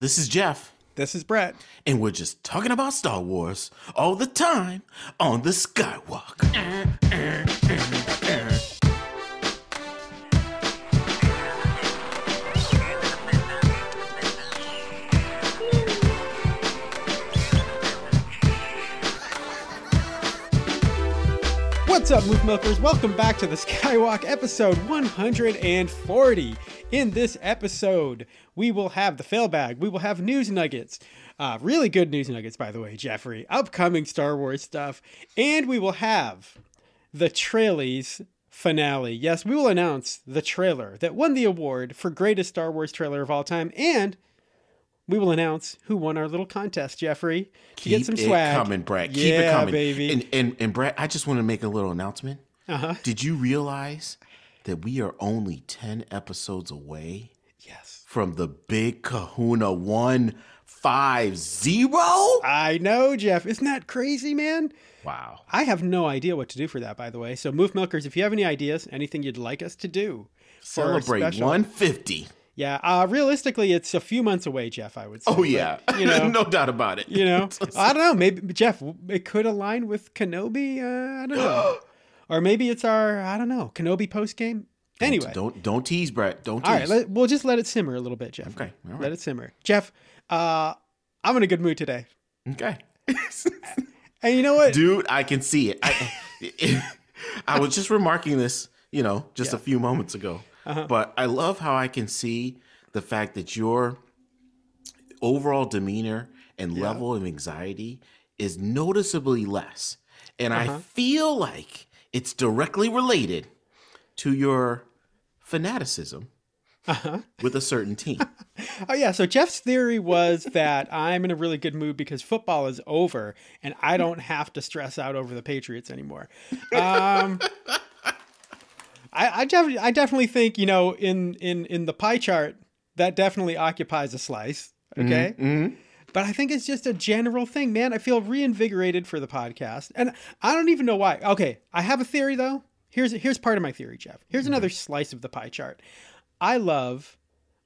This is Jeff, This is Brett. and we're just talking about Star Wars all the time on the Skywalk. What's up, Moof Milkers? Welcome back to the Skywalk episode 140. In this episode, we will have the fail bag. We will have news nuggets. Uh, really good news nuggets, by the way, Jeffrey. Upcoming Star Wars stuff. And we will have the Trailies finale. Yes, we will announce the trailer that won the award for greatest Star Wars trailer of all time. And we will announce who won our little contest, Jeffrey, to Keep get some it swag. coming, Brett. Keep yeah, it coming, baby. And, and and Brett, I just want to make a little announcement. uh-huh. Did you realize that we are only ten episodes away Yes. from the big Kahuna one five zero? I know, Jeff. Isn't that crazy, man? Wow. I have no idea what to do for that, by the way. So, Moof Milkers, if you have any ideas, anything you'd like us to do, for Celebrate special- one fifty. Yeah, uh, realistically, it's a few months away, Jeff. I would say. Oh yeah, But, you know, no doubt about it. you know, I don't know. Maybe Jeff, it could align with Kenobi. Uh, I don't know, or maybe it's our I don't know Kenobi post game. Anyway, don't don't tease, Brett. Don't tease. all right, let, we'll just let it simmer a little bit, Jeff. Okay, right. let it simmer, Jeff. Uh, I'm in a good mood today, okay. and you know what? Dude, I can see it. I, I was just remarking this, you know, just a few moments ago. Uh-huh. But I love how I can see the fact that your overall demeanor and level of anxiety is noticeably less. And Uh-huh. I feel like it's directly related to your fanaticism Uh-huh. with a certain team. Oh yeah, so Jeff's theory was that I'm in a really good mood because football is over and I don't have to stress out over the Patriots anymore. Um, I, I, def- I definitely think you know in in in the pie chart that definitely occupies a slice. Okay. Mhm. But I think it's just a general thing, man. I feel reinvigorated for the podcast, and I don't even know why. Okay, I have a theory though. Here's here's part of my theory, Jeff. Here's mm-hmm. another slice of the pie chart. I love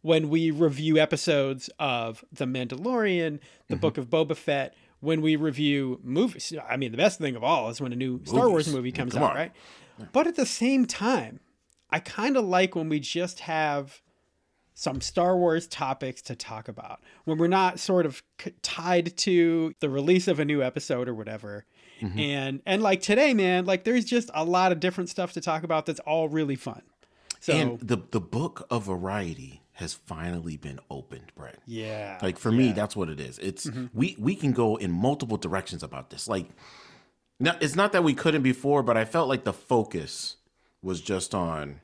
when we review episodes of The Mandalorian, The mm-hmm. Book of Boba Fett, when we review movies. I mean, the best thing of all is when a new Star Wars movie comes Come out, on. right? But at the same time, I kind of like when we just have some Star Wars topics to talk about when we're not sort of c- tied to the release of a new episode or whatever. Mm-hmm. And and like today, man, like there's just a lot of different stuff to talk about that's all really fun. So and the the book of variety has finally been opened, Brett. yeah, Like for me, that's what it is. It's Mm-hmm. we we can go in multiple directions about this. Like, now it's not that we couldn't before, but I felt like the focus was just on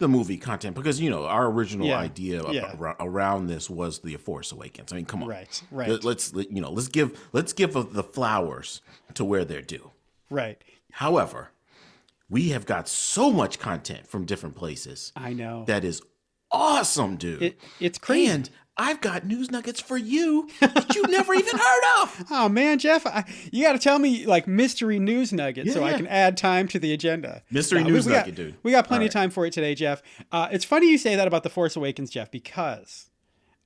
the movie content because you know our original Yeah. idea Yeah. ar- around this was the Force Awakens. I mean, come on, Right, right. Let- Let's you know, let's give let's give the flowers to where they're due. right. However, we have got so much content from different places I know that is awesome, dude. it, it's crazy. And I've got news nuggets for you that you've never even heard of. Oh man, Jeff, I, you got to tell me like mystery news nuggets so I can add time to the agenda. Mystery we- news we got- nugget, dude. We got plenty All of time for it today, Jeff. Uh, it's funny you say that about the Force Awakens, Jeff, because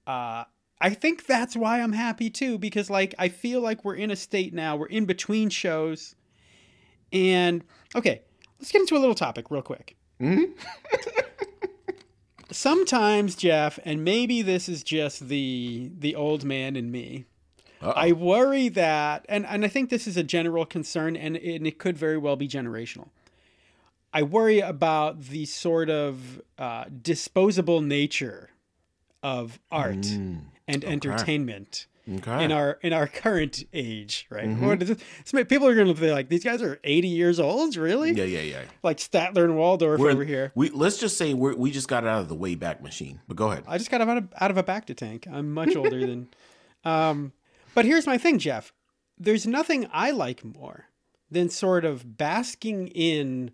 uh, I think that's why I'm happy too. Because like I feel like we're in a state now, we're in between shows, and okay, let's get into a little topic real quick. Sometimes, Jeff, and maybe this is just the the old man in me. I worry that, and, and I think this is a general concern, and, and it could very well be generational. I worry about the sort of uh, disposable nature of art and entertainment Okay. in our in our current age, right? What is it? So people are going to be like, these guys are eighty years old, really? yeah, yeah, yeah. Like Statler and Waldorf We're- over here. We let's just say we we just got out of the way back Machine. But go ahead. I just got out of out of a back to tank. I'm much older than. Um, but here's my thing, Jeff. There's nothing I like more than sort of basking in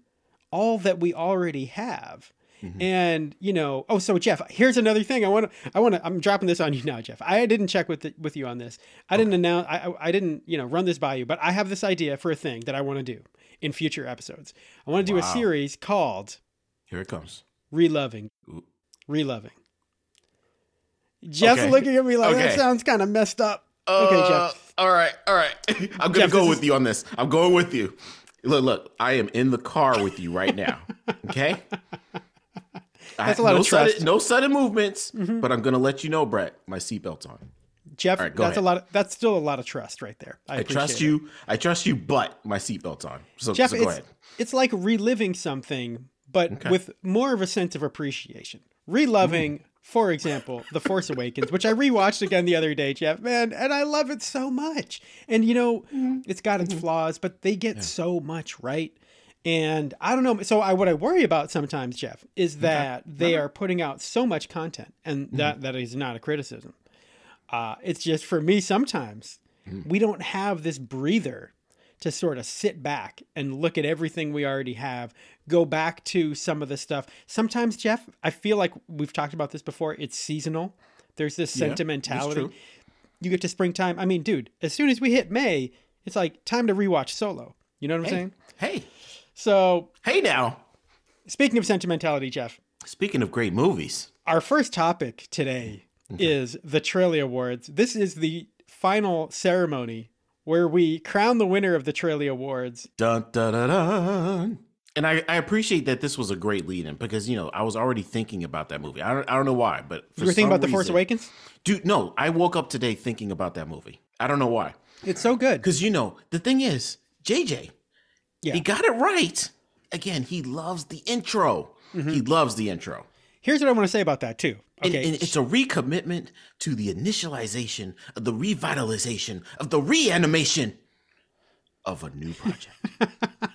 all that we already have. And you know, oh, so Jeff, here's another thing. I want to, I want to, I'm dropping this on you now, Jeff. I didn't check with the, with you on this. I didn't announce, I, I didn't, you know, run this by you, but I have this idea for a thing that I want to do in future episodes. I want to do a series called Here it comes. Reloving. Ooh. Reloving. Jeff's Okay. looking at me like that Okay. sounds kind of messed up. okay, Uh, Jeff. All right, all right. I'm gonna Jeff, go with is- you on this. I'm going with you. Look, look. I am in the car with you right now. Okay. That's a lot no of trust. Mm-hmm. Sudden, no sudden movements, but I'm gonna let you know, Brett. My seatbelt's on. Jeff, right, that's a lot. Of, that's still a lot of trust right there. I, I trust appreciate it. you. I trust you, but my seatbelt's on. So, Jeff. so go it's ahead. it's like reliving something, but with more of a sense of appreciation. Reloving, for example, The Force Awakens, which I rewatched again the other day, Jeff. Man, and I love it so much. And you know, it's got its flaws, but they get so much right. And I don't know. So I what I worry about sometimes, Jeff, is that they uh-huh. are putting out so much content, and mm-hmm. that that is not a criticism. Uh, it's just for me sometimes mm-hmm. we don't have this breather to sort of sit back and look at everything we already have, go back to some of the stuff. Sometimes, Jeff, I feel like we've talked about this before. It's seasonal. There's this Yeah, sentimentality. You get to springtime. I mean, dude, as soon as we hit May, it's like time to rewatch Solo. You know what I'm saying? Hey, So, hey, now. speaking of sentimentality, Jeff, Speaking of great movies, our first topic today is the Trailie Awards. This is the final ceremony where we crown the winner of the Trailie Awards. dun dun dun dun. And I, I appreciate that this was a great lead-in because you know I was already thinking about that movie. I don't I don't know why, but for You were thinking about The Force Awakens? dude. No, I woke up today thinking about that movie. I don't know why. It's so good. Because you know the thing is, JJ, Yeah. he got it right. Again, he loves the intro. Mm-hmm. He loves the intro. Here's what I want to say about that too. And, Okay. and it's a recommitment to the initialization of the revitalization of the reanimation of a new project.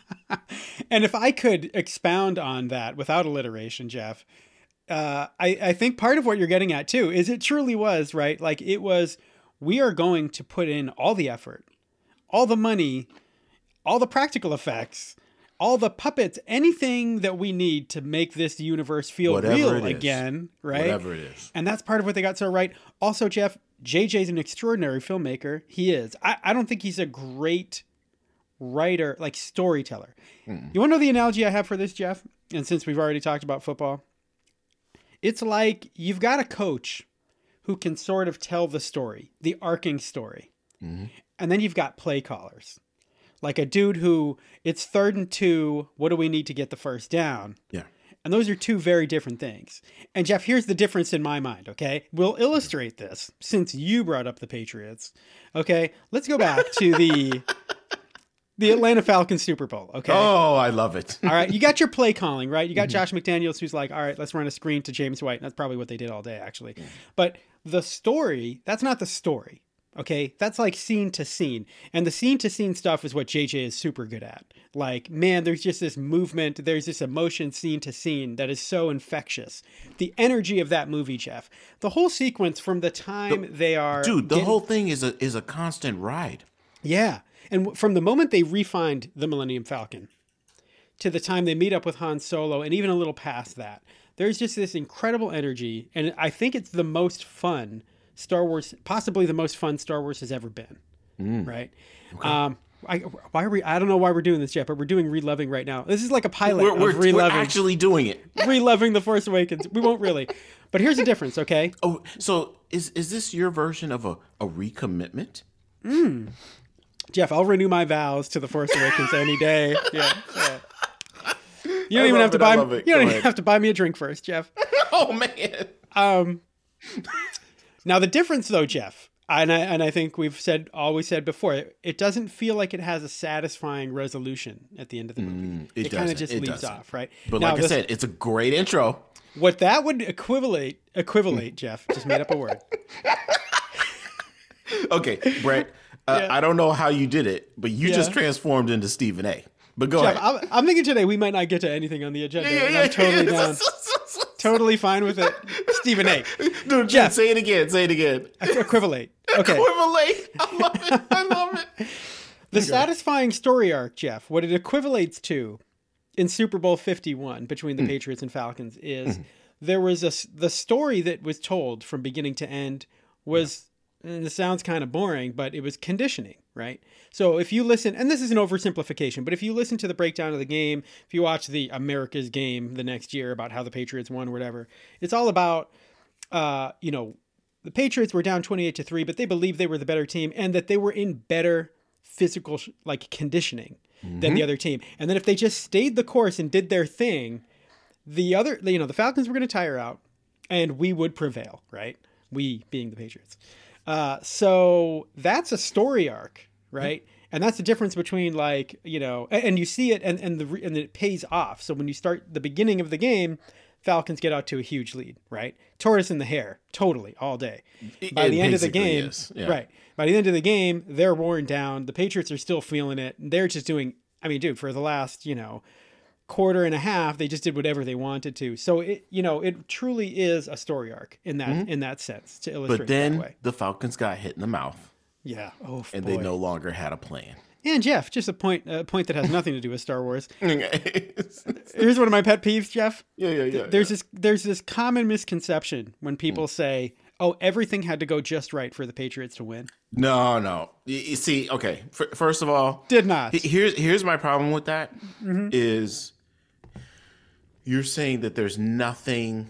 And if I could expound on that without alliteration, Jeff, uh, I, I think part of what you're getting at too is it truly was, right? Like it was, we are going to put in all the effort, all the money, all the practical effects, all the puppets, anything that we need to make this universe feel Whatever real again, right? Whatever it is. And that's part of what they got so right. Also, Jeff, JJ's an extraordinary filmmaker. He is. I, I don't think he's a great writer, like storyteller. You want to know the analogy I have for this, Jeff? And since we've already talked about football, it's like you've got a coach who can sort of tell the story, the arcing story. Mm-hmm. And then you've got play callers. Like a dude who it's third and two, what do we need to get the first down? Yeah. And those are two very different things. And Jeff, here's the difference in my mind, okay? We'll illustrate this since you brought up the Patriots. Okay? Let's go back to the the Atlanta Falcons Super Bowl, okay? Oh, I love it. All right, you got your play calling, right? You got mm-hmm. Josh McDaniels who's like, "All right, let's run a screen to James White." And that's probably what they did all day actually. But the story, that's not the story. Okay? That's like scene to scene. And the scene to scene stuff is what JJ is super good at. Like, man, there's just this movement, there's this emotion scene to scene that is so infectious. The energy of that movie, Jeff. The whole sequence from the time they are Dude, the getting- whole thing is a is a constant ride. yeah. And from the moment they refined the Millennium Falcon to the time they meet up with Han Solo and even a little past that, there's just this incredible energy. And I think it's the most fun Star Wars, possibly the most fun Star Wars has ever been. Right? Um, I, why are we? I don't know why we're doing this yet, but we're doing reloving right now. This is like a pilot We're, of we're, reloving, we're actually doing it. reloving the Force Awakens. We won't really, but here's the difference. Okay, Oh, so is is this your version of a, a recommitment? Jeff, I'll renew my vows to the Force Awakens any day. Yeah. yeah. You don't even have to it, I buy. it. You don't even have to buy me a drink first, Jeff. Oh man. Um, now the difference, though, Jeff, and I and I think we've said always said before, it, it doesn't feel like it has a satisfying resolution at the end of the movie. Mm, it kind of just it leaves doesn't. off, right? But Now, like I said, it's a great intro. what that would equivalate equivalate, Jeff, just made up a word. Okay, Brett. Uh, Yeah. I don't know how you did it, but you just transformed into Stephen A. But go Jeff, ahead. I'm, I'm thinking today we might not get to anything on the agenda. and I'm totally down, totally fine with it. Stephen A. Dude, Jeff. say it again. Say it again. Equivalate. Okay. Equivalent. I love it. I love it. The satisfying story arc, Jeff, what it equivalates to in Super Bowl 51 between the Hmm. Patriots and Falcons is there was a s- the story that was told from beginning to end was and this sounds kind of boring, but it was conditioning, right? So if you listen, and this is an oversimplification, but if you listen to the breakdown of the game, if you watch the America's game the next year about how the Patriots won, whatever, it's all about, uh, you know, the Patriots were down 28 to 3, but they believed they were the better team and that they were in better physical like conditioning than the other team. And then if they just stayed the course and did their thing, the other you know, the Falcons were going to tire out and we would prevail, right? We being the Patriots. Uh, so that's a story arc, right? And that's the difference between like you know, and, and you see it, and and the and it pays off. So when you start the beginning of the game, Falcons get out to a huge lead, right? Tortoise in the hare, totally all day. By It the end of the game, yeah. right? By the end of the game, they're worn down. The Patriots are still feeling it. They're just doing. I mean, dude, for the last you know quarter and a half, they just did whatever they wanted to. So it you know it truly is a story arc in that in that sense to illustrate But then the Falcons got hit in the mouth, Yeah. Oh, and boy. they no longer had a plan. And Jeff, just a point a point that has nothing to do with Star Wars. yeah, Here's one of my pet peeves, Jeff. yeah, yeah. Yeah there's this there's this common misconception when people say, "Oh, everything had to go just right for the Patriots to win." no, no. You, see, okay. f- first of all, Did not. here's here's my problem with that Mm-hmm. is you're saying that there's nothing.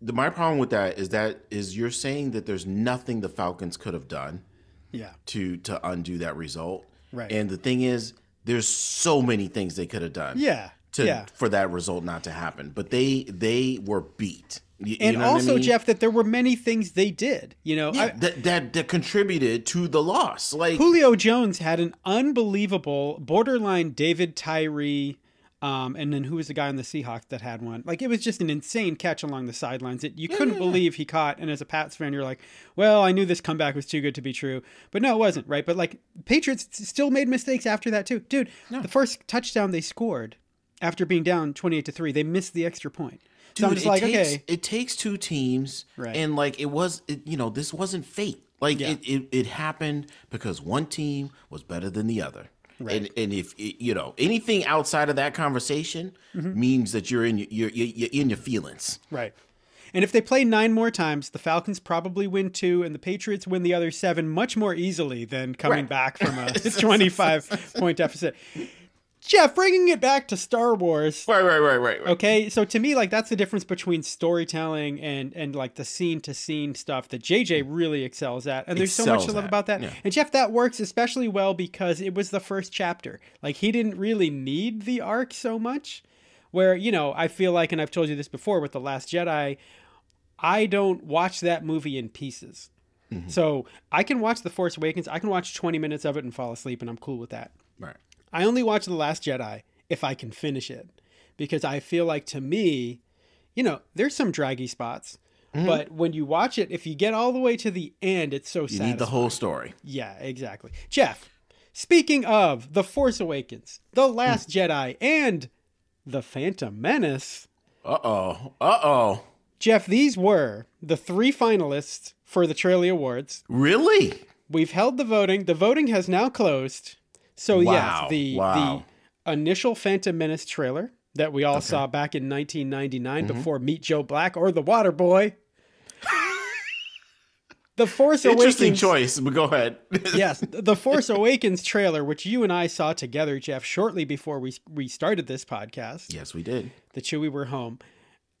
The, my problem with that is that is you're saying that there's nothing the Falcons could have done Yeah. to to undo that result. Right. And the thing is, there's so many things they could have done. Yeah. To yeah. for that result not to happen, but they they were beat. You- you And know what I also, mean? Jeff, that there were many things they did. You know, Yeah, I, that, that that contributed to the loss. Like Julio Jones had an unbelievable borderline David Tyree. Um, and then who was the guy on the Seahawks that had one? Like it was just an insane catch along the sidelines that you couldn't believe he caught. And as a Pats fan, you're like, well, I knew this comeback was too good to be true, but no, it wasn't, right? But like Patriots still made mistakes after that too, dude. The first touchdown they scored after being down 28 to three, they missed the extra point. So Dude, it like, takes, okay, it takes two teams, Right. and like it was, it, you know, this wasn't fate. Like Yeah. it, it, it happened because one team was better than the other. And and if you know anything outside of that conversation Mm-hmm. means that you're in your you're, you're you're in your feelings. Right. And if they play nine more times, the Falcons probably win two, and the Patriots win the other seven much more easily than coming Right. back from a 25 point deficit. Jeff, bringing it back to Star Wars. Right, right, right, right. right. Okay, so to me, like that's the difference between storytelling and and like the scene to scene stuff that JJ really excels at, and there's so much to Excels love at, about that. yeah. And Jeff, that works especially well because it was the first chapter. Like he didn't really need the arc so much. Where you know, I feel like, and I've told you this before with the Last Jedi, I don't watch that movie in pieces. Mm-hmm. So I can watch The Force Awakens. I can watch 20 minutes of it and fall asleep, and I'm cool with that. Right. I only watch The Last Jedi if I can finish it because I feel like to me, you know, there's some draggy spots, but when you watch it, if you get all the way to the end, it's so You satisfying. need the whole story. Yeah, exactly. Jeff, speaking of The Force Awakens, The Last Jedi, and The Phantom Menace, Uh oh. Uh oh. Jeff, these were the three finalists for the Trailie Awards. Really? We've held the voting. The voting has now closed. So Wow, yes, the wow. the initial Phantom Menace trailer that we all saw back in 1999 Mm-hmm. before Meet Joe Black or The Water Boy. the Force Interesting Awakens. choice, but go ahead. yes, the Force Awakens trailer, which you and I saw together, Jeff, shortly before we we started this podcast. yes, we did. the Chewie were home.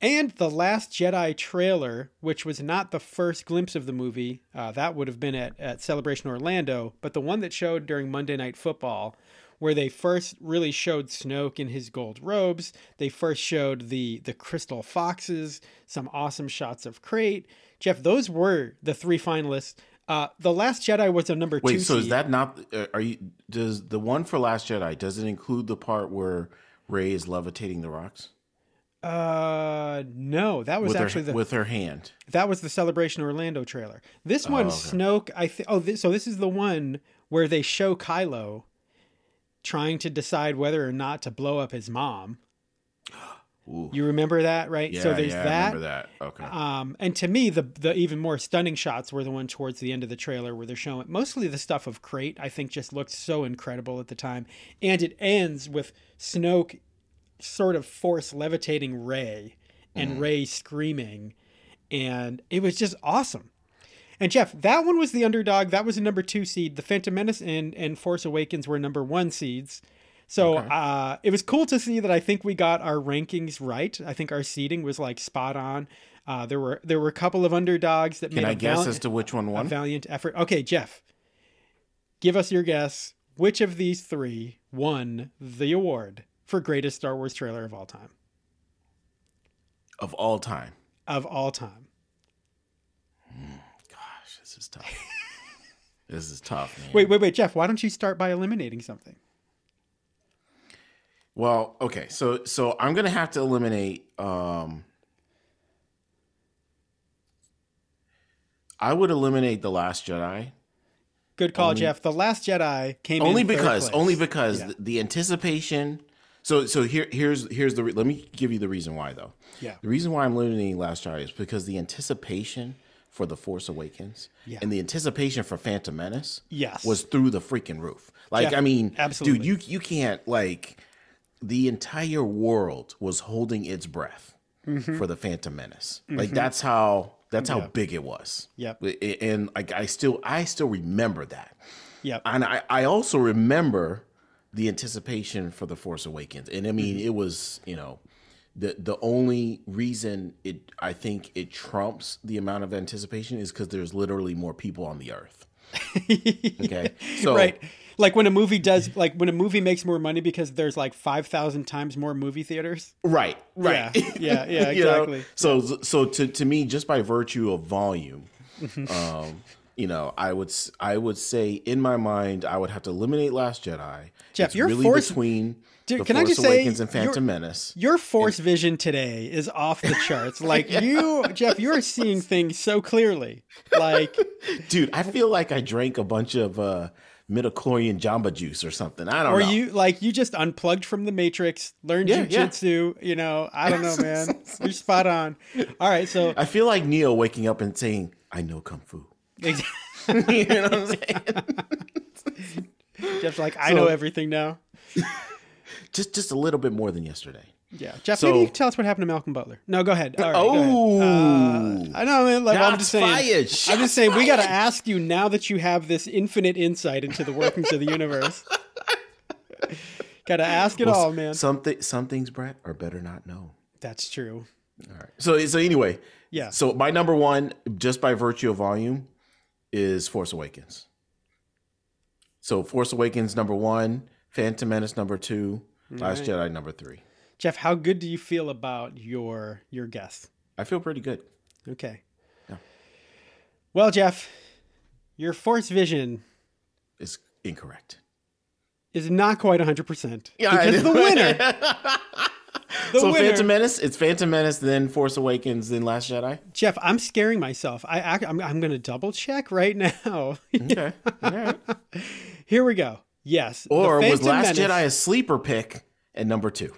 And the Last Jedi trailer, which was not the first glimpse of the movie, uh, that would have been at, at Celebration Orlando, but the one that showed during Monday Night Football, where they first really showed Snoke in his gold robes. They first showed the the crystal foxes, some awesome shots of Crait. Jeff, those were the three finalists. Uh, the Last Jedi was a number two. Wait, so is that not? uh, Are you? Does the one for Last Jedi does it include the part where Rey is levitating the rocks Uh, no, that was with actually her the with her hand? That was the Celebration Orlando trailer. This one, okay. Snoke. I th- oh, this, so this is the one where they show Kylo trying to decide whether or not to blow up his mom. Ooh. You remember that, right? Yeah, so there's yeah, I that. remember that. Okay. Um, and to me, the the even more stunning shots were the one towards the end of the trailer where they're showing mostly the stuff of Crait. I think just looked so incredible at the time, and it ends with Snoke sort of force levitating Rey and Rey screaming, and it was just awesome. And Jeff, that one was the underdog. That was a number two seed. The Phantom Menace and, and Force Awakens were number one seeds. So Okay. uh, it was cool to see that I think we got our rankings right. I think our seeding was like spot on. Uh, there were there were a couple of underdogs that Can made I a, guess val- as to which one a won? valiant effort. Okay, Jeff, give us your guess. Which of these three won the award for greatest Star Wars trailer of all time? Of all time. Of all time. Gosh, this is tough. this is tough, man. Wait, wait, wait, Jeff. Why don't you start by eliminating something? Well, okay, so so I'm gonna have to eliminate. Um, I would eliminate the Last Jedi Good call, Only- Jeff. The Last Jedi came only because place. only because Yeah. the, the anticipation. So so here here's here's the re- let me give you the reason why though. Yeah. The reason why I'm eliminating Last Jedi is because the anticipation for the Force Awakens Yeah. and the anticipation for Phantom Menace Yes. was through the freaking roof. Like I mean, absolutely. dude, you you can't like the entire world was holding its breath for the Phantom Menace. Like that's how that's how Mm-hmm. Yeah. big it was. Yep. And like I still I still remember that. Yep. And I, I also remember the anticipation for the Force Awakens. And I mean, it was, you know, the the only reason it I think it trumps the amount of anticipation is because there's literally more people on the earth. Okay. So right. Like when a movie does, like when a movie makes more money because there's like five thousand times more movie theaters. Right, right. Yeah, yeah, yeah, You know? exactly. So, so to, to me, just by virtue of volume, Mm-hmm. um, you know, I would I would say in my mind I would have to eliminate Last Jedi. Jeff, it's your really Force- between Dude, the can I Force just say, Awakens and you're- Phantom Menace. Your force vision today is off the charts. Like you, Jeff, you're seeing things so clearly. Like Dude, I feel like I drank a bunch of uh, midichlorian Jamba juice or something. I don't or know. Or you like you just unplugged from the matrix, learned Yeah, yeah. jujitsu. You know, I don't know, man. You're spot on. All right, so I feel like Neo waking up and saying, "I know kung fu." you know what I'm saying? Jeff's like, I So- know everything now. just just a little bit more than yesterday. Yeah, Jeff, So- maybe you can tell us what happened to Malcolm Butler. No, go ahead. All right, go Oh. ahead. Uh, I know, man. Like, I'm just saying. I'm just saying. We got to ask you now that you have this infinite insight into the workings of the universe. got to ask it all, man. Something some things, Brett, are better not known. That's true. All right. So so anyway, Yeah. So my number one, just by virtue of volume, is Force Awakens. So Force Awakens number one, Phantom Menace number two, Last Jedi number three. Jeff, how good do you feel about your your guess? I feel pretty good. Okay. Yeah. Well, Jeff, your force vision is incorrect. is not quite 100%. Yeah, I because the winner, so winner, Phantom Menace, it's Phantom Menace, then Force Awakens, then Last Jedi. Jeff, I'm scaring myself. I act, I'm, I'm going to double check right now. Okay. All right. Here we go. Yes. Or was Last Menace- Jedi a sleeper pick at number two?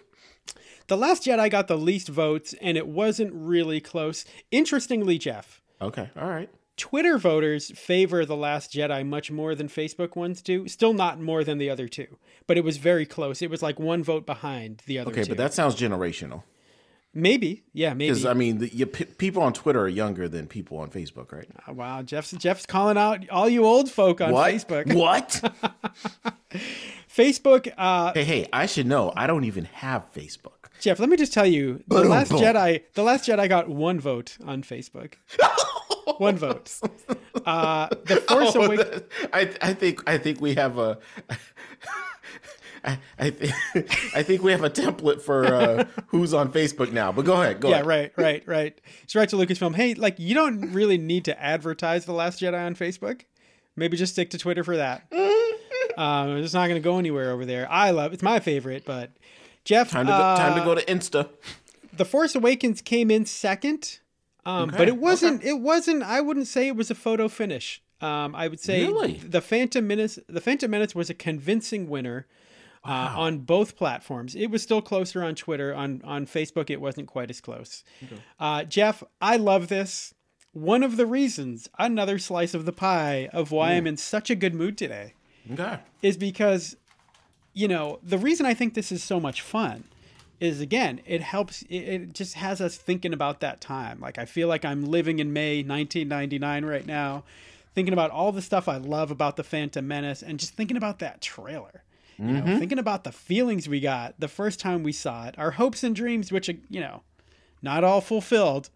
The Last Jedi got the least votes, and it wasn't really close. Interestingly, Jeff, Okay. All right. Twitter voters favor The Last Jedi much more than Facebook ones do. Still not more than the other two, but it was very close. It was like one vote behind the other Okay, two. but that sounds generational. maybe, yeah, maybe. Because I mean, the, you, p- people on Twitter are younger than people on Facebook, right? Oh, wow, Jeff's Jeff's calling out all you old folk on what? Facebook. What? Facebook, uh, hey, hey, I should know. I don't even have Facebook. Jeff. Let me just tell you, the Boom, Last. Jedi, the Last Jedi got one vote on Facebook. one vote. Uh, the Force Oh, Awakens. I, I think I think we have a. I, I think I think we have a template for uh, who's on Facebook now. But go ahead. Go Yeah, ahead. right, right, right. Just right to Lucasfilm. Hey, like you don't really need to advertise the Last Jedi on Facebook. Maybe just stick to Twitter for that. um, it's not going to go anywhere over there. I love it's my favorite, but Jeff, Time to go, uh, time to go to Insta. The Force Awakens came in second, um, Okay, but it wasn't. It wasn't. I wouldn't say it was a photo finish. Um, I would say Really? the Phantom Menace. The Phantom Menace was a convincing winner. Uh, on both platforms, it was still closer on Twitter. On on Facebook, it wasn't quite as close. Uh, Jeff, I love this. One of the reasons, another slice of the pie of why I'm in such a good mood today Okay. is because you know the reason i think this is so much fun is again it helps it, just has us thinking about that time like i feel like i'm living in may 1999 right now thinking about all the stuff i love about the phantom menace and just thinking about that trailer you know thinking about the feelings we got the first time we saw it our hopes and dreams which you know not all fulfilled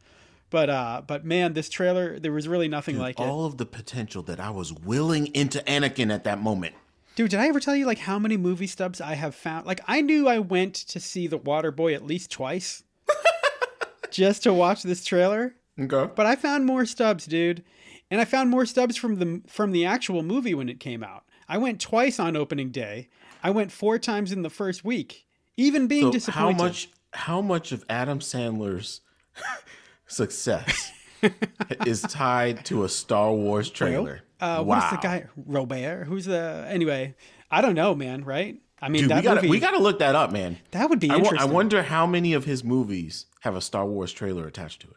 But uh, but man, this trailer there was really nothing like it. All of the potential that I was willing into Anakin at that moment. Dude, did I ever tell you like how many movie stubs I have found? Like I knew I went to see The Water Boy at least twice just to watch this trailer, Okay. but I found more stubs, dude. And I found more stubs from the from the actual movie when it came out. I went twice on opening day. I went four times in the first week. Even being So how disappointed. much how much of Adam Sandler's success is tied to a Star Wars trailer? Uh, wow. What's the guy? Robert? Who's the? Anyway, I don't know, man. Right? I mean, Dude, that we gotta movie. we gotta look that up, man. that would be I, interesting. I wonder how many of his movies have a Star Wars trailer attached to it.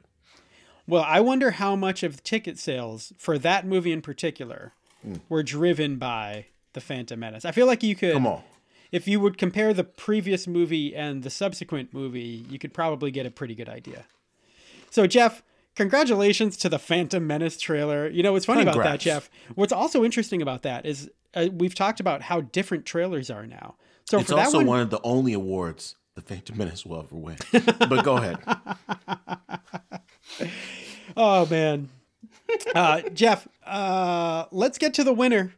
Well, I wonder how much of ticket sales for that movie in particular Hmm. were driven by the Phantom Menace. I feel like you could, Come on. if you would compare the previous movie and the subsequent movie, you could probably get a pretty good idea. So, Jeff, congratulations to the Phantom Menace trailer. You know what's funny about that, Jeff? What's also interesting about that is uh, we've talked about how different trailers are now. So It's for that also one, one of the only awards the Phantom Menace will ever win. but go ahead. Oh man, uh, Jeff. Uh, let's get to the winner.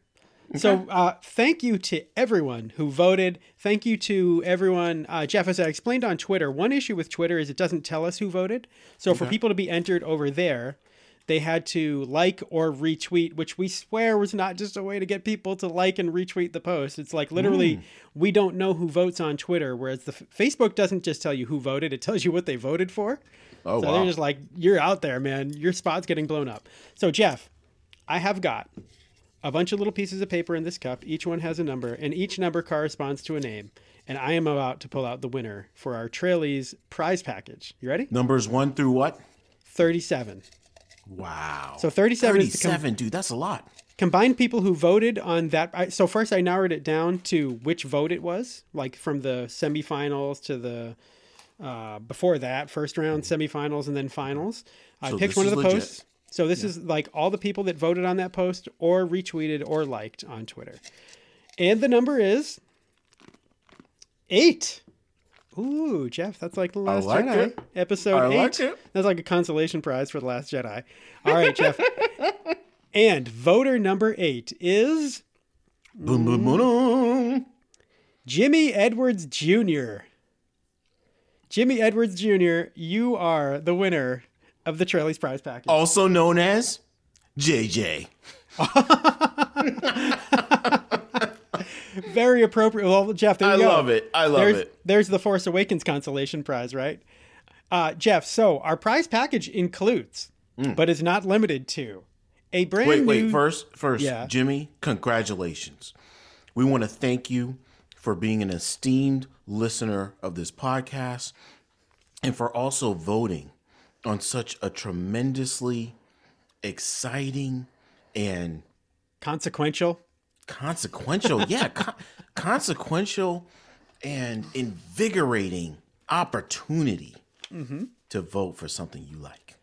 So, uh, thank you to everyone who voted. Thank you to everyone. Uh, Jeff, as I explained on Twitter, one issue with Twitter is it doesn't tell us who voted. So, for people to be entered over there, they had to like or retweet, which we swear was not just a way to get people to like and retweet the post. It's like literally, we don't know who votes on Twitter, whereas the Facebook doesn't just tell you who voted; it tells you what they voted for. Oh So wow. they're just like, you're out there, man. Your spot's getting blown up. So, Jeff, I have got a bunch of little pieces of paper in this cup. Each one has a number, and each number corresponds to a name. And I am about to pull out the winner for our Trailies prize package. You ready? Numbers one through what? 37. Wow. So 37 is the com- 37, dude. That's a lot. combined people who voted on that. I, so first, I narrowed it down to which vote it was, like from the semifinals to the uh, before that first round, semifinals, and then finals. I So picked one of the legit. posts. So this is like all the people that voted on that post or retweeted or liked on Twitter, and the number is eight. Ooh, Jeff, that's like the Last like Jedi it. episode I eight. like it. That's like a consolation prize for the Last Jedi. All right, Jeff. and voter number eight is boom, boom, boom. Jimmy Edwards Jr. Jimmy Edwards Jr., you are the winner of the Trailies prize package. Also known as JJ. Very appropriate. Well, Jeff, there you I go. love it. I love there's, it. There's the Force Awakens consolation prize, right? Uh, Jeff, so our prize package includes, but is not limited to, a brand Mm. Wait, new. wait. First, first, Yeah. Jimmy, congratulations. We want to thank you for being an esteemed listener of this podcast and for also voting on such a tremendously exciting and consequential. consequential, yeah, con- consequential and invigorating opportunity Mm-hmm. to vote for something you like.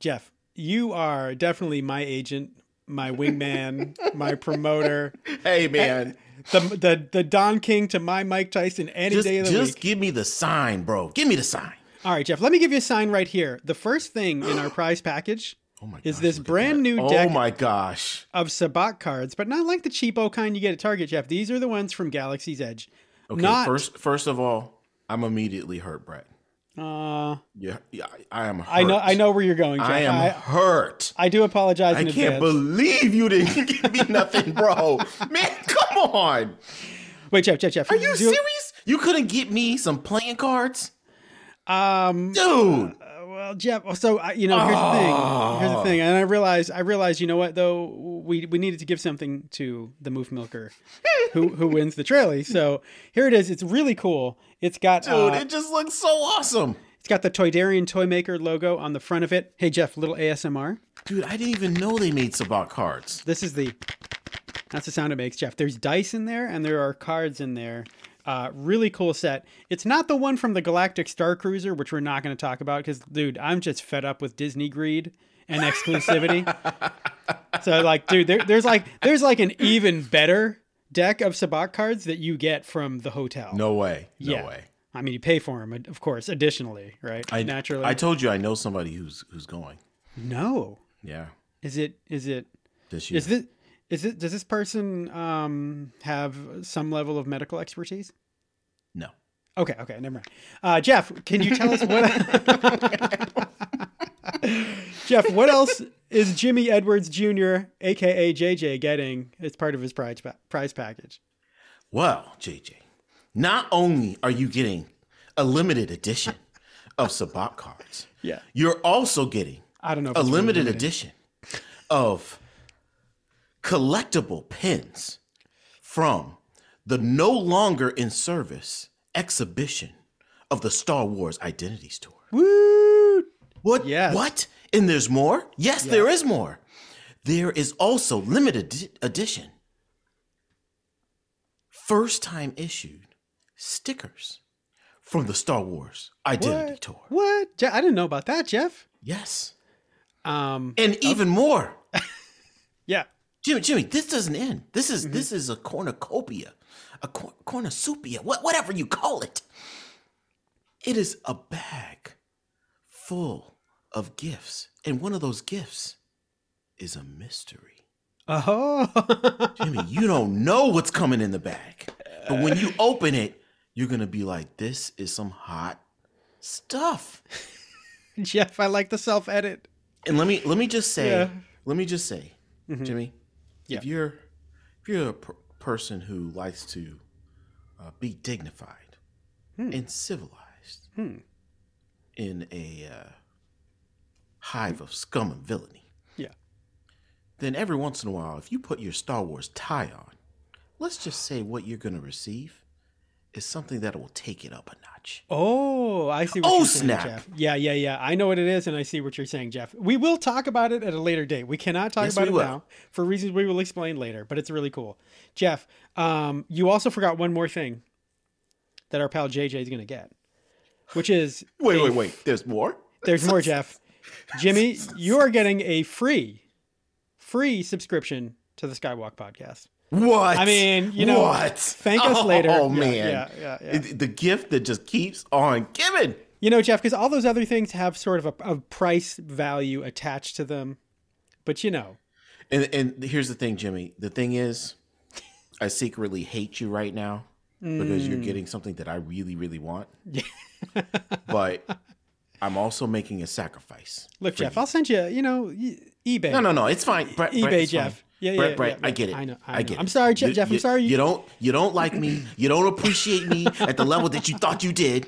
Jeff, you are definitely my agent, my wingman, my promoter, Hey, man, the, the the Don King to my Mike Tyson any just, day of the week. just give me the sign, bro. Give me the sign. All right, Jeff, let me give you a sign right here. The first thing in our prize package Oh my is this brand new deck. Oh my gosh. of Sabacc cards, but not like the cheapo kind you get at Target, Jeff. These are the ones from Galaxy's Edge. Okay, not first first of all, I'm immediately hurt, Brett. uh, Yeah, yeah, I am hurt. I know I know where you're going, Jeff. I am I, hurt. I do apologize I can't advance. believe you didn't give me nothing, bro. Man, come on. Wait, Jeff, Jeff, Jeff. Are you serious? You couldn't get me some playing cards? Um, Dude. well, Jeff. So I you know, here's the thing. Here's the thing, and I realized, I realized, you know what though, we we needed to give something to the Moof Milker, who who wins the Trailie. So here it is. It's really cool. It's got Dude, uh, it just looks so awesome. it's got the Toydarian Toy Maker logo on the front of it. Hey Jeff, little ASMR. Dude, I didn't even know they made Sabacc cards. This is the that's the sound it makes, Jeff. There's dice in there and there are cards in there. Uh, really cool set. It's not the one from the Galactic Star Cruiser, which we're not going to talk about because, dude, I'm just fed up with Disney greed and exclusivity. so, like, dude, there, there's like there's like an even better deck of Sabacc cards that you get from the hotel. No way. No Yeah. way. I mean, you pay for them, of course. Additionally, right? I, Naturally. I told you I know somebody who's who's going. no. Yeah. Is it? Is it? This year. Is this? Is it? Does this person um, have some level of medical expertise? no. Okay. Okay. Never mind. Uh, Jeff, can you tell us what? Jeff, what else is Jimmy Edwards Jr., aka JJ, getting as part of his prize pa- prize package? Well, JJ, not only are you getting a limited edition of Sabacc cards, Yeah. you're also getting I don't know. A really limited edition of collectible pins from the no longer in service exhibition of the Star Wars Identities Tour. Woo! What? Yes. What? And there's more? Yes, there is more. There is also limited edition, first time issued stickers from the Star Wars Identity What? Tour. What? Je- I didn't know about that, Jeff. Yes. Um. And even more. Yeah. Jimmy, Jimmy, this doesn't end. This Mm-hmm. is this is a cornucopia, a cor- cornucopia, what, whatever you call it. It is a bag full of gifts, and one of those gifts is a mystery. Oh. Jimmy, you don't know what's coming in the bag, but when you open it, you're gonna be like, "This is some hot stuff." Jeff, I like the self edit. And let me let me just say, Yeah. let me just say, Mhm. Jimmy, Yeah. if you're if you're a per- person who likes to uh, be dignified Hmm. and civilized Hmm. in a uh, hive of scum and villainy, Yeah. then every once in a while, if you put your Star Wars tie on, let's just say what you're going to receive is something that will take it up a notch. Oh, I see what Oh, you're saying, snap. Jeff. Yeah, yeah, yeah. I know what it is, and I see what you're saying, Jeff. We will talk about it at a later date. We cannot talk Yes, about it will. now for reasons we will explain later, but it's really cool. Jeff, um, you also forgot one more thing that our pal JJ is going to get, which is Wait, a- wait, wait. There's more. There's more, Jeff. Jimmy, you are getting a free, free subscription to the Skywalk podcast. What? I mean, you know, what? thank us later. Oh Yeah, man, yeah, yeah, yeah. It- the gift that just keeps on giving. You know, Jeff, because all those other things have sort of a, a price value attached to them. But you know, And and here's the thing, Jimmy. The thing is, I secretly hate you right now because Mm. you're getting something that I really, really want. but I'm also making a sacrifice. look, Jeff, you. I'll send you, you know, eBay. No, no, no. It's fine. Brett, eBay, Brett, it's Jeff. fine. Yeah, yeah, yeah, Brett, yeah. I get it. I know, I I, know. get it. I'm sorry, Je- You- Jeff, I'm sorry you- You don't. You don't like me. You don't appreciate me at the level that you thought you did.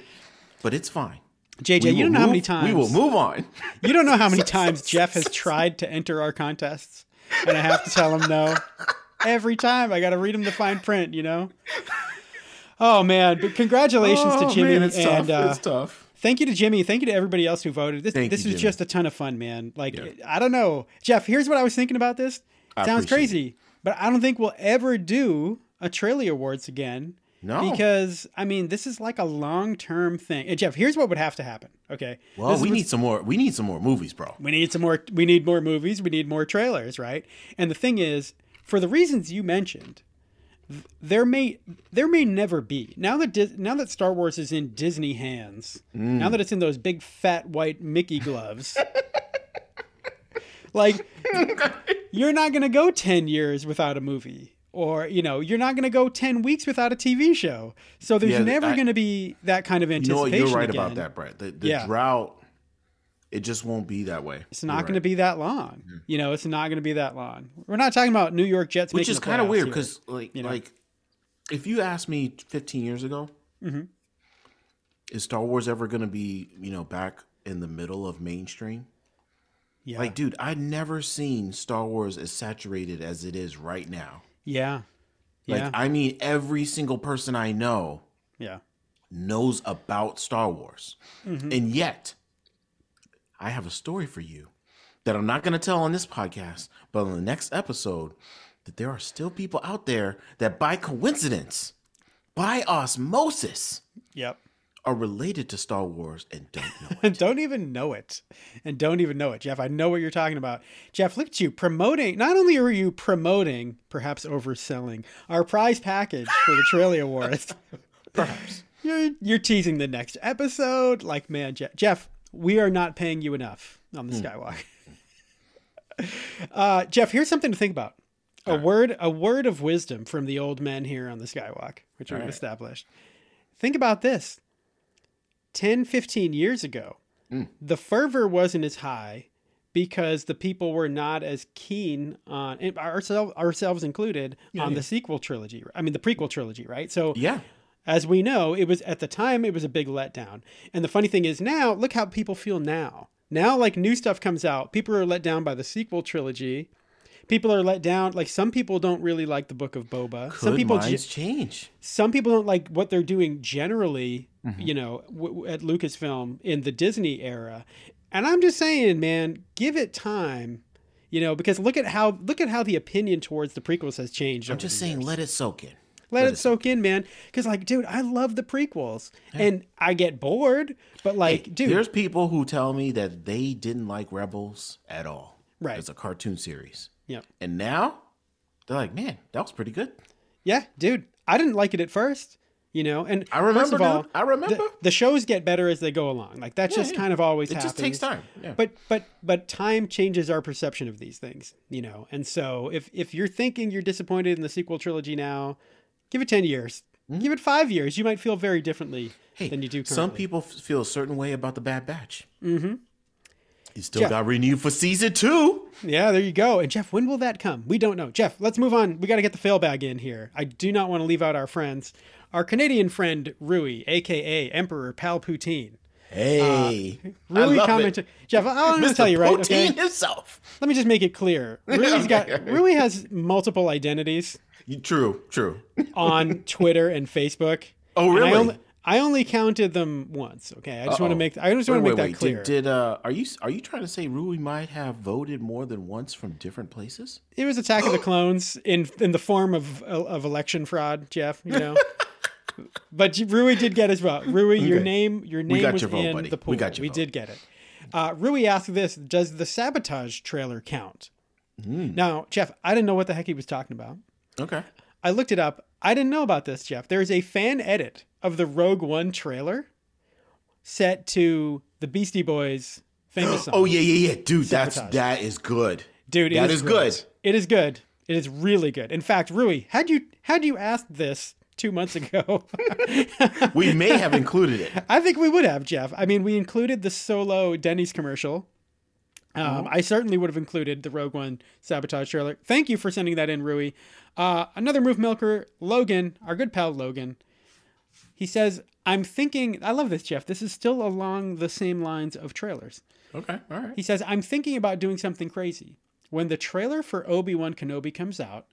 But it's fine. JJ, We you don't know how many times we will move on. You don't know how many times Jeff has tried to enter our contests, and I have to tell him no. Every time I got to read him the fine print, you know. Oh man! But congratulations to Oh, Jimmy man, it's and tough. uh, it's tough. thank you to Jimmy. Thank you to everybody else who voted. This Thank this you, was Jimmy. just a ton of fun, man. Like Yeah. I don't know, Jeff. Here's what I was thinking about this. I Sounds crazy, but I don't think we'll ever do a Trailie Awards again. No. Because I mean, this is like a long term thing. And Jeff, here's what would have to happen. Okay. Well, This we need some more. We need some more movies, bro. we need some more we need more movies we need more trailers right and the thing is for the reasons you mentioned there may there may never be now that now that Star Wars is in Disney hands mm. now that it's in those big fat white Mickey gloves like you're not going to go 10 years without a movie or you know you're not going to go 10 weeks without a TV show so there's Yeah, never going to be that kind of You know anticipation what? You're right again. about that, Brett. The, the Yeah. drought, it just won't be that way. It's not going to be that long. You know, it's not going to be that long. We're not talking about New York Jets, which is kind of weird because, like, you know? like, if you asked me 15 years ago, Mhm. is Star Wars ever going to be, you know, back in the middle of mainstream? Yeah, Like, dude, I'd never seen Star Wars as saturated as it is right now. yeah, Like, yeah, I mean, every single person I know yeah. knows about Star Wars. Mhm. And yet, I have a story for you that I'm not going to tell on this podcast, but on the next episode, that there are still people out there that by coincidence, by osmosis, Yep. Are related to Star Wars and don't know it. Don't even know it, and don't even know it, Jeff. I know what you're talking about, Jeff. Look at you promoting. Not only are you promoting, perhaps overselling our prize package for the Trailie Awards, Perhaps. you're you're teasing the next episode. Like, man, Jeff, Jeff we are not paying you enough on the Skywalk. uh, Jeff, here's something to think about. A word, a word of wisdom from the old men here on the Skywalk, which we've right. established. Think about this. 10, 15 years ago, mm. the fervor wasn't as high because the people were not as keen on and ourselves ourselves included on the sequel trilogy. I mean the prequel trilogy, right? So Yeah. as we know, it was at the time it was a big letdown. And the funny thing is now, look how people feel now. Now like new stuff comes out, people are let down by the sequel trilogy. People are let down like some people don't really like the book of Boba. some Could people ge- change? some people don't like what they're doing generally, Mm-hmm. you know, w- w- at Lucasfilm in the Disney era. And I'm just saying, man, give it time. You know, because look at how look at how the opinion towards the prequels has changed. I'm just saying, let it soak in. let, it soak in, man. Because like, dude, I love the prequels, and I get bored, but like, dude, There's people who tell me that they didn't like Rebels at all. Right. It's a cartoon series. yeah, And now they're like, man, that was pretty good. yeah, dude, I didn't like it at first. You know, and I remember, first of all, dude. I remember. the, the shows get better as they go along. Like that just yeah. kind of always it happens. just takes time. Yeah. But but but time changes our perception of these things, you know. And so if if you're thinking you're disappointed in the sequel trilogy now, give it ten years. Give it five years. You might feel very differently hey, than you do currently. some people f- feel a certain way about the Bad Batch. Mm-hmm. He still Jeff. got renewed for season two. Yeah, there you go. And Jeff, when will that come? We don't know. Jeff, let's move on. We got to get the fail bag in here. I do not want to leave out our friends. Our Canadian friend Rui, aka Emperor Palpatine. Hey, I Rui commented. Jeff, I- going to tell you right. Poutine Okay, himself. let me just make it clear. Rui's got Rui has multiple identities True, true. on Twitter and Facebook. Oh, And I really? only, I only counted them once. Okay, I just want to make I just want to make wait, that wait. clear. Did, did uh, are you are you trying to say Rui might have voted more than once from different places? it was Attack of the Clones in in the form of of election fraud, Jeff. You know. But Rui did get his vote. Rui, your name, your name was your vote, in buddy. the pool. We got your vote. We did get it. Uh, Rui asked this: Does the sabotage trailer count? Hmm. Now, Jeff, I didn't know what the heck he was talking about. Okay. I looked it up. I didn't know about this, Jeff. There is a fan edit of the Rogue One trailer set to the Beastie Boys famous song. Oh yeah, yeah, yeah, dude. That's Sabotage. that is good, dude, it That is is good. It is good. It is really good. In fact, Rui, had you had you asked this two months ago, We may have included it. I think we would have, Jeff. I mean, we included the solo Denny's commercial. Um, I certainly would have included the Rogue One sabotage trailer. Thank you for sending that in, Rui. Uh, another Moof Milker, Logan, our good pal Logan. He says, "I'm thinking." I love this, Jeff. This is still along the same lines of trailers. Okay, all right. He says, I'm thinking about doing something crazy. When the trailer for Obi Wan Kenobi comes out,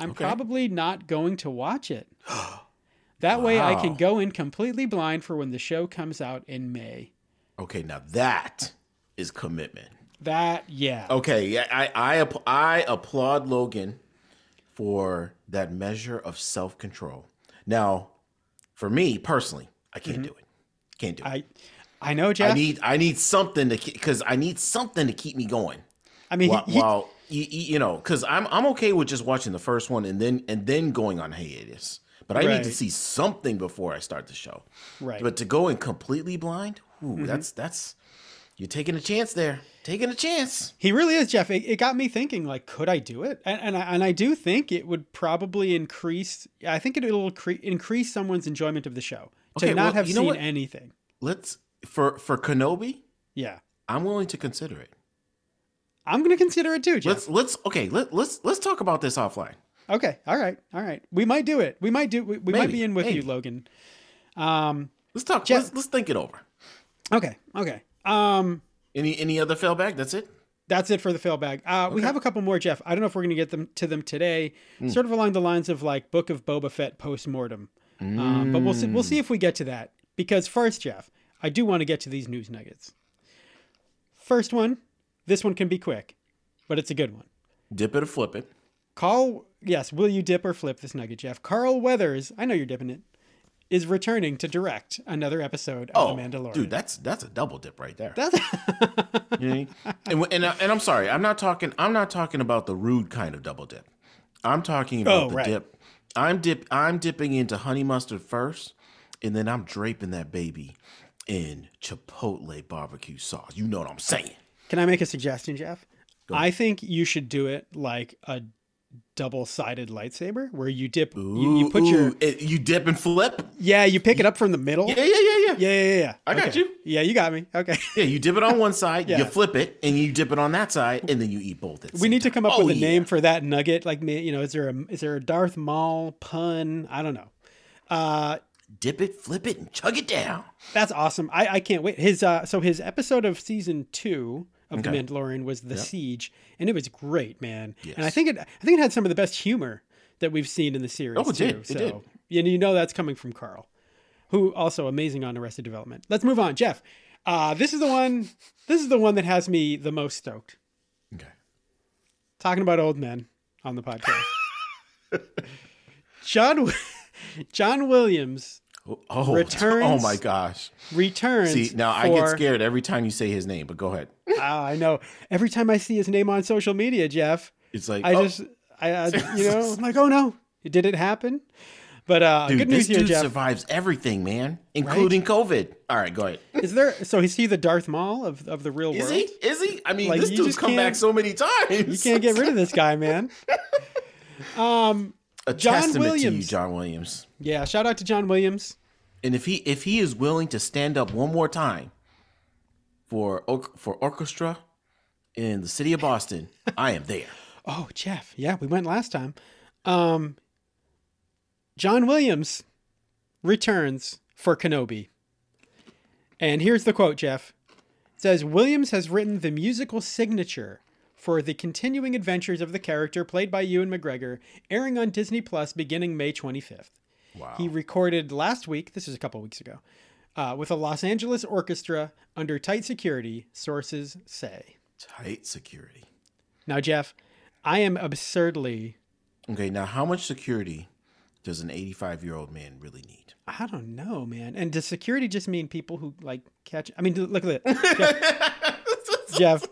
I'm Okay. probably not going to watch it. that way I can go in completely blind for when the show comes out in May. Okay, now that is commitment. That, yeah. Okay, yeah, I I I applaud Logan for that measure of self control. Now, for me personally, I can't do it. Can't do it. Mm-hmm. I, I know, Jeff. I need I need something to because I need something to keep me going. I mean, While, he- while you, you know, because I'm I'm okay with just watching the first one and then and then going on hiatus. But I need to see something before I start the show. Right. Mm-hmm. But to go in completely blind, ooh, that's that's you're taking a chance there. Taking a chance. He really is, Jeff. It, it got me thinking, like, could I do it? And and I, and I do think it would probably increase. I think it, will cre- increase someone's enjoyment of the show to Okay, not well, have you know seen what? anything. Let's for for Kenobi, Yeah, I'm willing to consider it. I'm going to consider it too, Jeff. Let's let's okay, let, let's let's talk about this offline. Okay. All right. All right. We might do it. We might do. We, we might be in with you. Logan. Um. Let's talk Jeff- let's, let's think it over. Okay. Okay. Um. Any any other failbag? That's it? That's it for the fail bag. Uh, We have a couple more, Jeff. I don't know if we're going to get them to them today. Hmm. Sort of along the lines of like Book of Boba Fett post mortem. Um, but we'll see. We'll see if we get to that. Because first, Jeff, I do want to get to these news nuggets. First one. This one can be quick, but it's a good one. Dip it or flip it. Carl, yes, will you dip or flip this nugget, Jeff? Carl Weathers, I know you're dipping it, is returning to direct another episode of Oh, The Mandalorian. dude, that's that's a double dip right there. That's You know? and and and I'm sorry, I'm not talking. I'm not talking about the rude kind of double dip. I'm talking about Oh, the right. dip. I'm dip. I'm dipping into honey mustard first, and then I'm draping that baby in chipotle barbecue sauce. You know what I'm saying? Can I make a suggestion, Jeff? I think you should do it like a double-sided lightsaber, where you dip, you, you put Ooh, your it- you dip and flip. yeah, you pick it up from the middle. Yeah, yeah, yeah, yeah. yeah, yeah. yeah. I got you. Yeah, you got me. Okay. Yeah, you dip it on one side, Yeah. you flip it, and you dip it on that side, and then you eat both. We need to come up Oh, with a yeah. name for that nugget. Like, you know, is there a is there a Darth Maul pun? I don't know. Uh, Dip it, flip it, and chug it down. that's awesome. I, I can't wait. His uh, so his episode of season two of Okay. The Mandalorian was the Siege, and it was great, man. And I think it I think it had some of the best humor that we've seen in the series. Oh, it too. did. It so, did. And you know that's coming from Carl, who also amazing on Arrested Development. Let's move on, Jeff. Uh, this is the one. This is the one that has me the most stoked. Okay. talking about old men on the podcast. John John Williams Oh, oh, Returns- oh my gosh. returns. See, now I get scared every time you say his name, but go ahead. Ah, I know. Every time I see his name on social media, Jeff, It's like, I oh, just, I, I, you know, I'm like, oh no, did it happen? But uh, dude, good news this here, dude Jeff. survives everything, man, including COVID. All right, go ahead. Is there? So is he the Darth Maul of, of the real Is world? Is he? Is he? I mean, Like, this dude's come back so many times. You can't get rid of this guy, man. Um, A John testament to you, Williams. John Williams. yeah. Shout out to John Williams. And if he if he is willing to stand up one more time for for orchestra in the city of Boston, I am there. Oh, Jeff. Yeah, we went last time. Um, John Williams returns for Kenobi. And here's the quote, Jeff. It says Williams has written the musical signature for the continuing adventures of the character played by Ewan McGregor, airing on Disney Plus beginning May 25th. Wow. He recorded last week, this is a couple weeks ago, uh, with a Los Angeles orchestra under tight security, sources say. Tight security. Now, Jeff, I am absurdly Okay, now how much security does an 85 year old man really need? I don't know, man. And does security just mean people who like catch? I mean, look at it, Jeff. Jeff,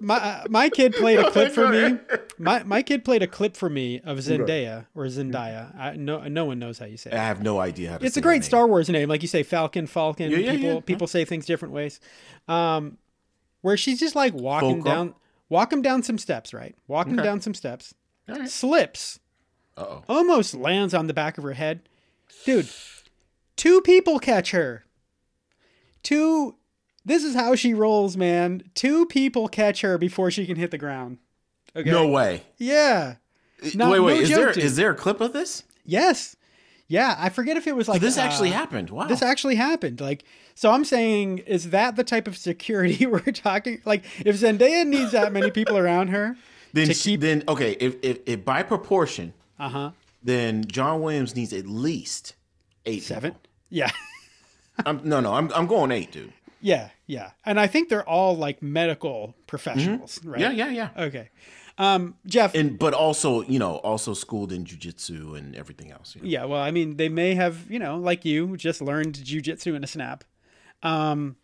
my uh, my kid played a clip for me. My my kid played a clip for me of Zendaya or Zendaya. I, no no one knows how you say it. I have no idea how to It's say a great. Star Wars name, like you say Falcon, Falcon. Yeah, yeah, people yeah. people say things different ways. Um, where she's just like walking Fulcrum? down, walking down some steps, right? Walking down some steps, Alright. slips, Uh-oh. almost lands on the back of her head. Dude, two people catch her. Two. This is how she rolls, man. Two people catch her before she can hit the ground. Okay. No way. Yeah. No- wait, wait. no is there dude. is there a clip of this? Yes. Yeah. I forget if it was like this actually uh, happened. Wow. This actually happened. Like, so I'm saying, is that the type of security we're talking? Like, if Zendaya needs that many people around her, then she- keep- then okay, if, if if by proportion, uh huh, then John Williams needs at least eight. seven. people. Yeah. I'm, no, no, I'm I'm going eight, dude. Yeah, yeah. And I think they're all like medical professionals, right? Mm-hmm. Yeah, yeah, yeah. Okay. Um, Jeff. And but also, you know, also schooled in jujitsu and everything else. you know. yeah, well, I mean, they may have, you know, like you, just learned jujitsu in a snap. Um,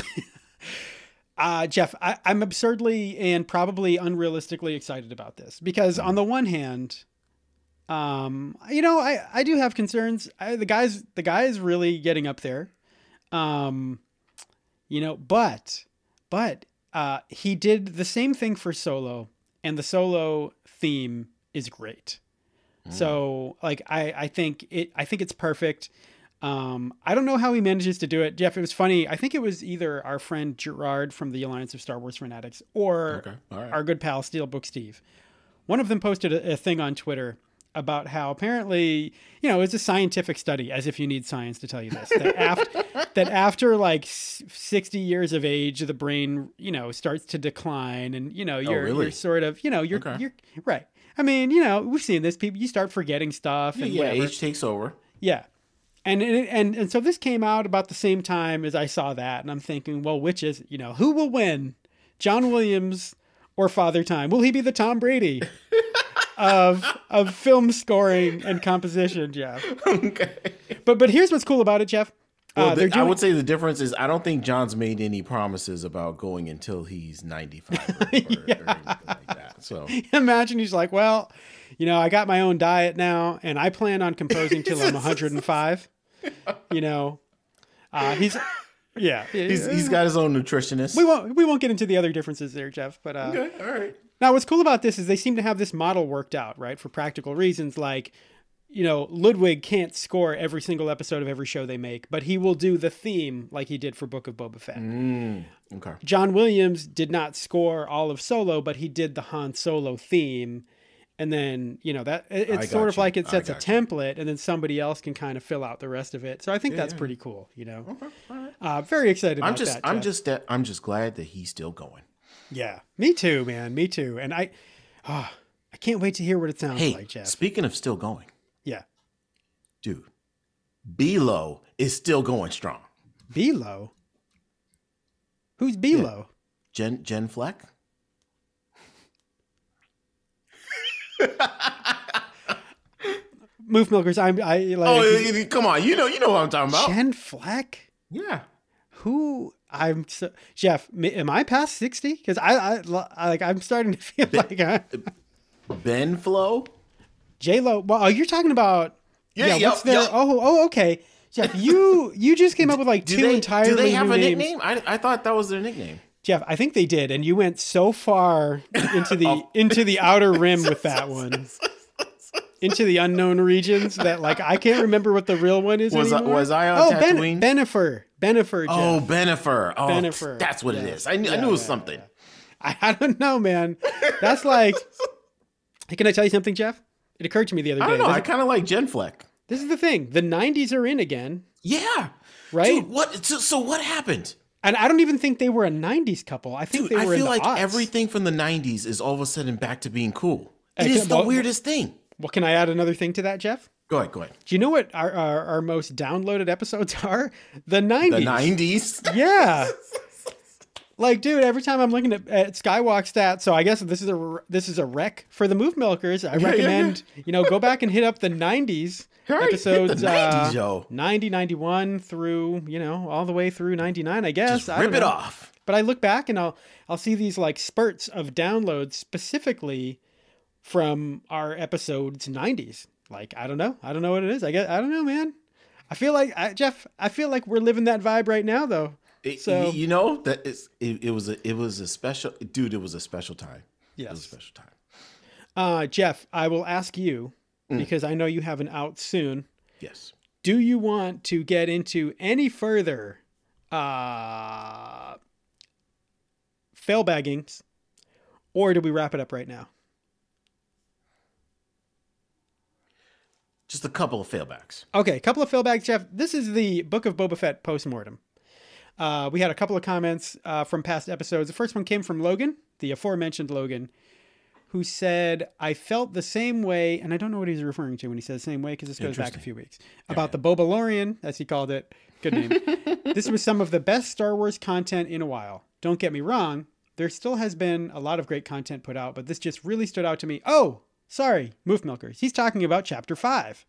uh, Jeff, I, I'm absurdly and probably unrealistically excited about this because, on the one hand, um, you know, I, I do have concerns. I, the guys, the guy is really getting up there. Um, you know, but, but, uh, he did the same thing for Solo, and the Solo theme is great. So like I I think it I think it's perfect. Um, I don't know how he manages to do it, Jeff. It was funny. I think it was either our friend Gerard from the Alliance of Star Wars Fanatics or Okay, right. our good pal Steelbook Steve. One of them posted a, a thing on Twitter about how apparently, you know, it's a scientific study, as if you need science to tell you this, that after that after like sixty years of age, the brain, you know, starts to decline, and you know, oh, you're Oh, really? you're sort of, you know, you're Okay. you're right. I mean, you know, we've seen this. People, you start forgetting stuff, and yeah, whatever. age takes over. Yeah. And, and and and so this came out about the same time as I saw that, and I'm thinking, well, which is you know who will win, John Williams or Father Time? Will he be the Tom Brady of of film scoring and composition, Jeff? okay. But but here's what's cool about it, Jeff. Well, Uh, the- they're I would say the difference is I don't think John's made any promises about going until he's 95 or, or, or anything like that. So imagine he's like, well, you know, I got my own diet now, and I plan on composing till I'm 105. you know, uh, he's yeah. He's, he's got his own nutritionist. we won't we won't get into the other differences there, Jeff. But uh, okay, all right. Now, what's cool about this is they seem to have this model worked out, right? For practical reasons, like you know, Ludwig can't score every single episode of every show they make, but he will do the theme like he did for Book of Boba Fett. Mm, okay. John Williams did not score all of Solo, but he did the Han Solo theme. And then, you know, that it- it's sort got of like it sets a you. template and then somebody else can kind of fill out the rest of it. So I think that's yeah. pretty cool, you know. Okay, right. Uh, very excited about I'm just, that. I'm Jeff. just, I'm just glad that he's still going. Yeah. Me too, man. Me too. And I ah, I can't wait to hear what it sounds Hey, like, Jeff. speaking of still going, yeah. dude, Belo is still going strong. Belo. Who's Belo? Jen, Jen Fleck. Moof Milkers. I'm I like Oh, y- y- come on, you know, you know what I'm talking about. Jen Fleck? yeah. who I'm so, Jeff. Am I past sixty? Because I, I, I like I'm starting to feel like uh, Ben Flo. J Lo. Well, oh, you're talking about Yeah, yeah. yep, what's their? yep. Oh, oh, okay. Jeff, you you just came up with like Do two they, entirely do they have new a names. nickname? I, I thought that was their nickname. Jeff, I think they did, and you went so far into the Oh. into the outer rim with that one, into the unknown regions that like I can't remember what the real one is Was I- was I on oh, Tatooine? Ben, Bennifer, Bennifer. Jeff. Oh, Bennifer. Oh, Bennifer. that's what it Yeah. is. I, knew I knew it was yeah, something. I, I don't know, man. That's like. Can I tell you something, Jeff? It occurred to me the other day. I don't know. This, I kind of like Jen Fleck. this is the thing. The '90s are in again, Yeah. right? Dude, what? So, so what happened? and I don't even think they were a '90s couple. I think Dude, they I were in feel like aughts. everything from the 90s is all of a sudden back to being cool. It Hey, is the well- weirdest thing. Well, can I add another thing to that, Jeff? Go ahead, go ahead. Do you know what our, our, our most downloaded episodes are? The 90s. The 90s? Yeah. like, dude, every time I'm looking at, at Skywalk stats, so I guess this is a this is a rec for the Moof Milkers. I yeah, recommend you know go back and hit up the 90s Right, hit the episodes, 90s, uh, yo. 90, 91 through you know all the way through 99. I guess Just I rip it know. off. But I look back and I'll I'll see these like spurts of downloads specifically from our episodes 90s. Like I don't know, I don't know what it is. I guess I don't know, man. I feel like I, Jeff. I feel like we're living that vibe right now, though. It- So- you know that is it, it was a it was a special dude. It was a special time. It was Yes. a special time. Uh, Jeff, I will ask you Mm. because I know you have an out soon. Yes. Do you want to get into any further uh, fail baggings, or do we wrap it up right now? Just a couple of failbags. Okay, a couple of failbags, Jeff. This is the Book of Boba Fett postmortem. Uh, we had a couple of comments uh, from past episodes. The first one came from Logan, the aforementioned Logan, who said, I felt the same way, and I don't know what he's referring to when he says same way because this goes back a few weeks, about the Bobalorian, as he called it. Good name. this was some of the best Star Wars content in a while. Don't get me wrong, there still has been a lot of great content put out, but this just really stood out to me. Oh, sorry, Moof Milkers. He's talking about Chapter 5.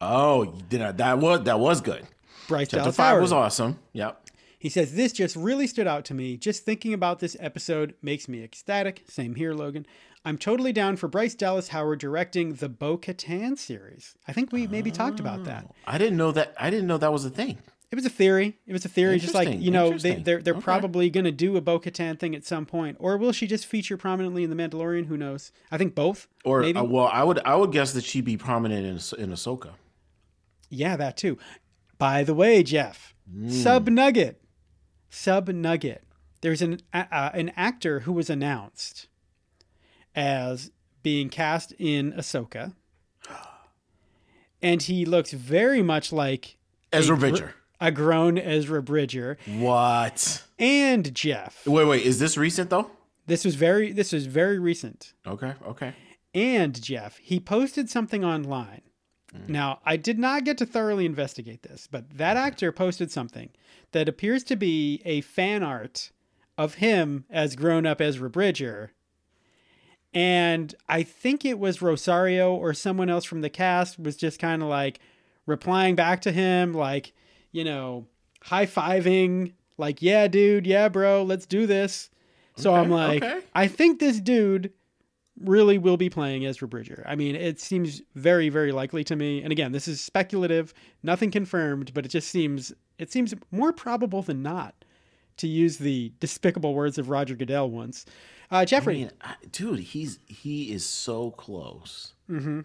Oh, did I, that was that was good. Bryce Chapter Dallas five Howard. was awesome. Yep. He says, This just really stood out to me. Just thinking about this episode makes me ecstatic. Same here, Logan. I'm totally down for Bryce Dallas Howard directing the Bo Katan series. I think we maybe talked about that. Oh, I didn't know that. I didn't know that was a thing. It was a theory. It was a theory, just like, you know, they, interesting. they're, they're Okay. probably going to do a Bo Katan thing at some point. Or will she just feature prominently in The Mandalorian? Who knows? I think both. Or uh, well, I would I would guess that she'd be prominent in in Ahsoka. Yeah, that too. By the way, Jeff, Sub Nugget, Sub Nugget. There's an uh, an actor who was announced as being cast in Ahsoka, and he looks very much like Ezra Bridger. A grown Ezra Bridger, What? and Jeff. Wait, wait. Is this recent though? This was very this was very recent. Okay. Okay. And Jeff, he posted something online. Mm. Now, I did not get to thoroughly investigate this, but that actor posted something that appears to be a fan art of him as grown up Ezra Bridger. And I think it was Rosario or someone else from the cast was just kind of like replying back to him, like, you know, high fiving, like, yeah, dude, yeah, bro, let's do this. So Okay, I'm like, okay. I think this dude really will be playing Ezra Bridger. I mean, it seems very, very likely to me. And again, this is speculative, nothing confirmed, but it just seems it seems more probable than not, to use the despicable words of Roger Goodell once. Uh, Jeffrey, I mean, I, dude, he's he is so close. Mm-hmm.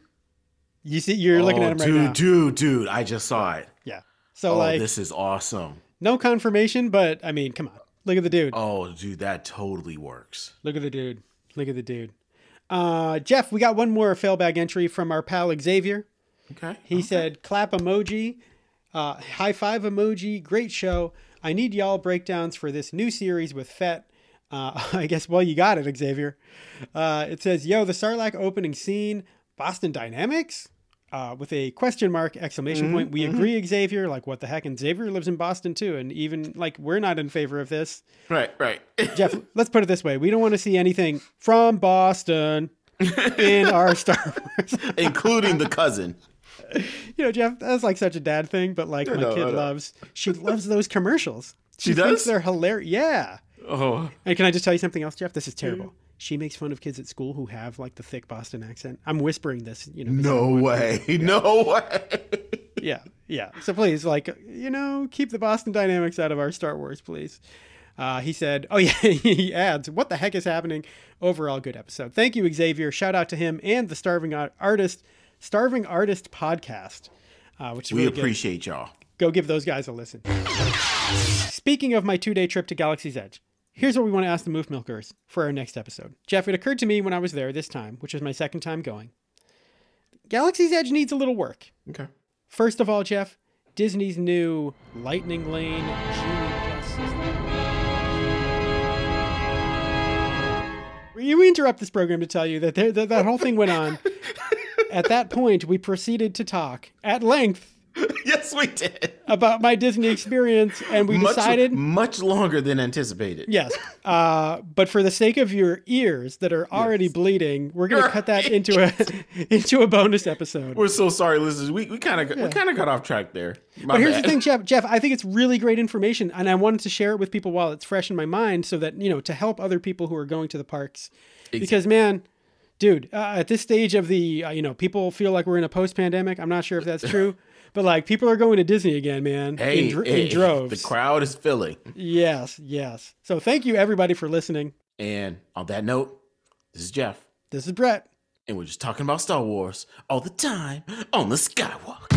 you see, you're looking Oh, at him right dude, now. dude, dude! I just saw it. Yeah. So oh, like, this is awesome. no confirmation, but I mean, come on, look at the dude. Oh, dude, that totally works. Look at the dude. Look at the dude. Uh, Jeff, we got one more failbag entry from our pal Xavier. Okay. He said, clap emoji, uh, high five emoji, great show. I need y'all breakdowns for this new series with Fett. Uh, I guess, well, you got it, Xavier. Uh, it says, yo, the Sarlacc opening scene, Boston Dynamics? Uh, with a question mark exclamation mm-hmm, point. We mm-hmm. agree, Xavier. Like, what the heck? And Xavier lives in Boston too. And even, like, we're not in favor of this. Right, right. Jeff, let's put it this way. We don't want to see anything from Boston in our Star Wars. Including the cousin. you know, Jeff, that's like such a dad thing, but like my know, I kid know. loves, she loves those commercials. She, She thinks does? they're hilarious. Yeah. Oh, And can I just tell you something else, Jeff? This is terrible. Mm-hmm. She makes fun of kids at school who have like the thick Boston accent. I'm whispering this, you know. No way. No way. Yeah, yeah. So please, like, you know, keep the Boston Dynamics out of our Star Wars, please. Uh, he said, "Oh yeah." he adds, "What the heck is happening?" Overall, good episode. Thank you, Xavier. Shout out to him and the Starving Artist, Starving Artist podcast, uh, which is We really good. appreciate y'all. Go give those guys a listen. Speaking of my two-day trip to Galaxy's Edge, here's what we want to ask the Moof Milkers for our next episode. Jeff, it occurred to me when I was there this time, which was my second time going. Galaxy's Edge needs a little work. Okay. First of all, Jeff, Disney's new Lightning Lane Genie. We interrupt this program to tell you that there, that, that whole thing went on. At that point, we proceeded to talk at length yes, we did. about my Disney experience, and we much, decided much longer than anticipated. Yes. Uh, but for the sake of your ears that are already bleeding, we're going to cut that into a into a bonus episode. We're so sorry, listeners. We we kind of we kind of got off track there. My But here's bad. the thing, Jeff. Jeff, I think it's really great information, and I wanted to share it with people while it's fresh in my mind, so that you know to help other people who are going to the parks. Because man, dude, uh, at this stage of the uh, you know people feel like we're in a post-pandemic. I'm not sure if that's true, but like people are going to Disney again, man, Hey, in, dr- hey, in droves. The crowd is filling. yes, yes. So thank you everybody for listening. And on that note, this is Jeff, This is Brett. and we're just talking about Star Wars all the time on the Skywalk.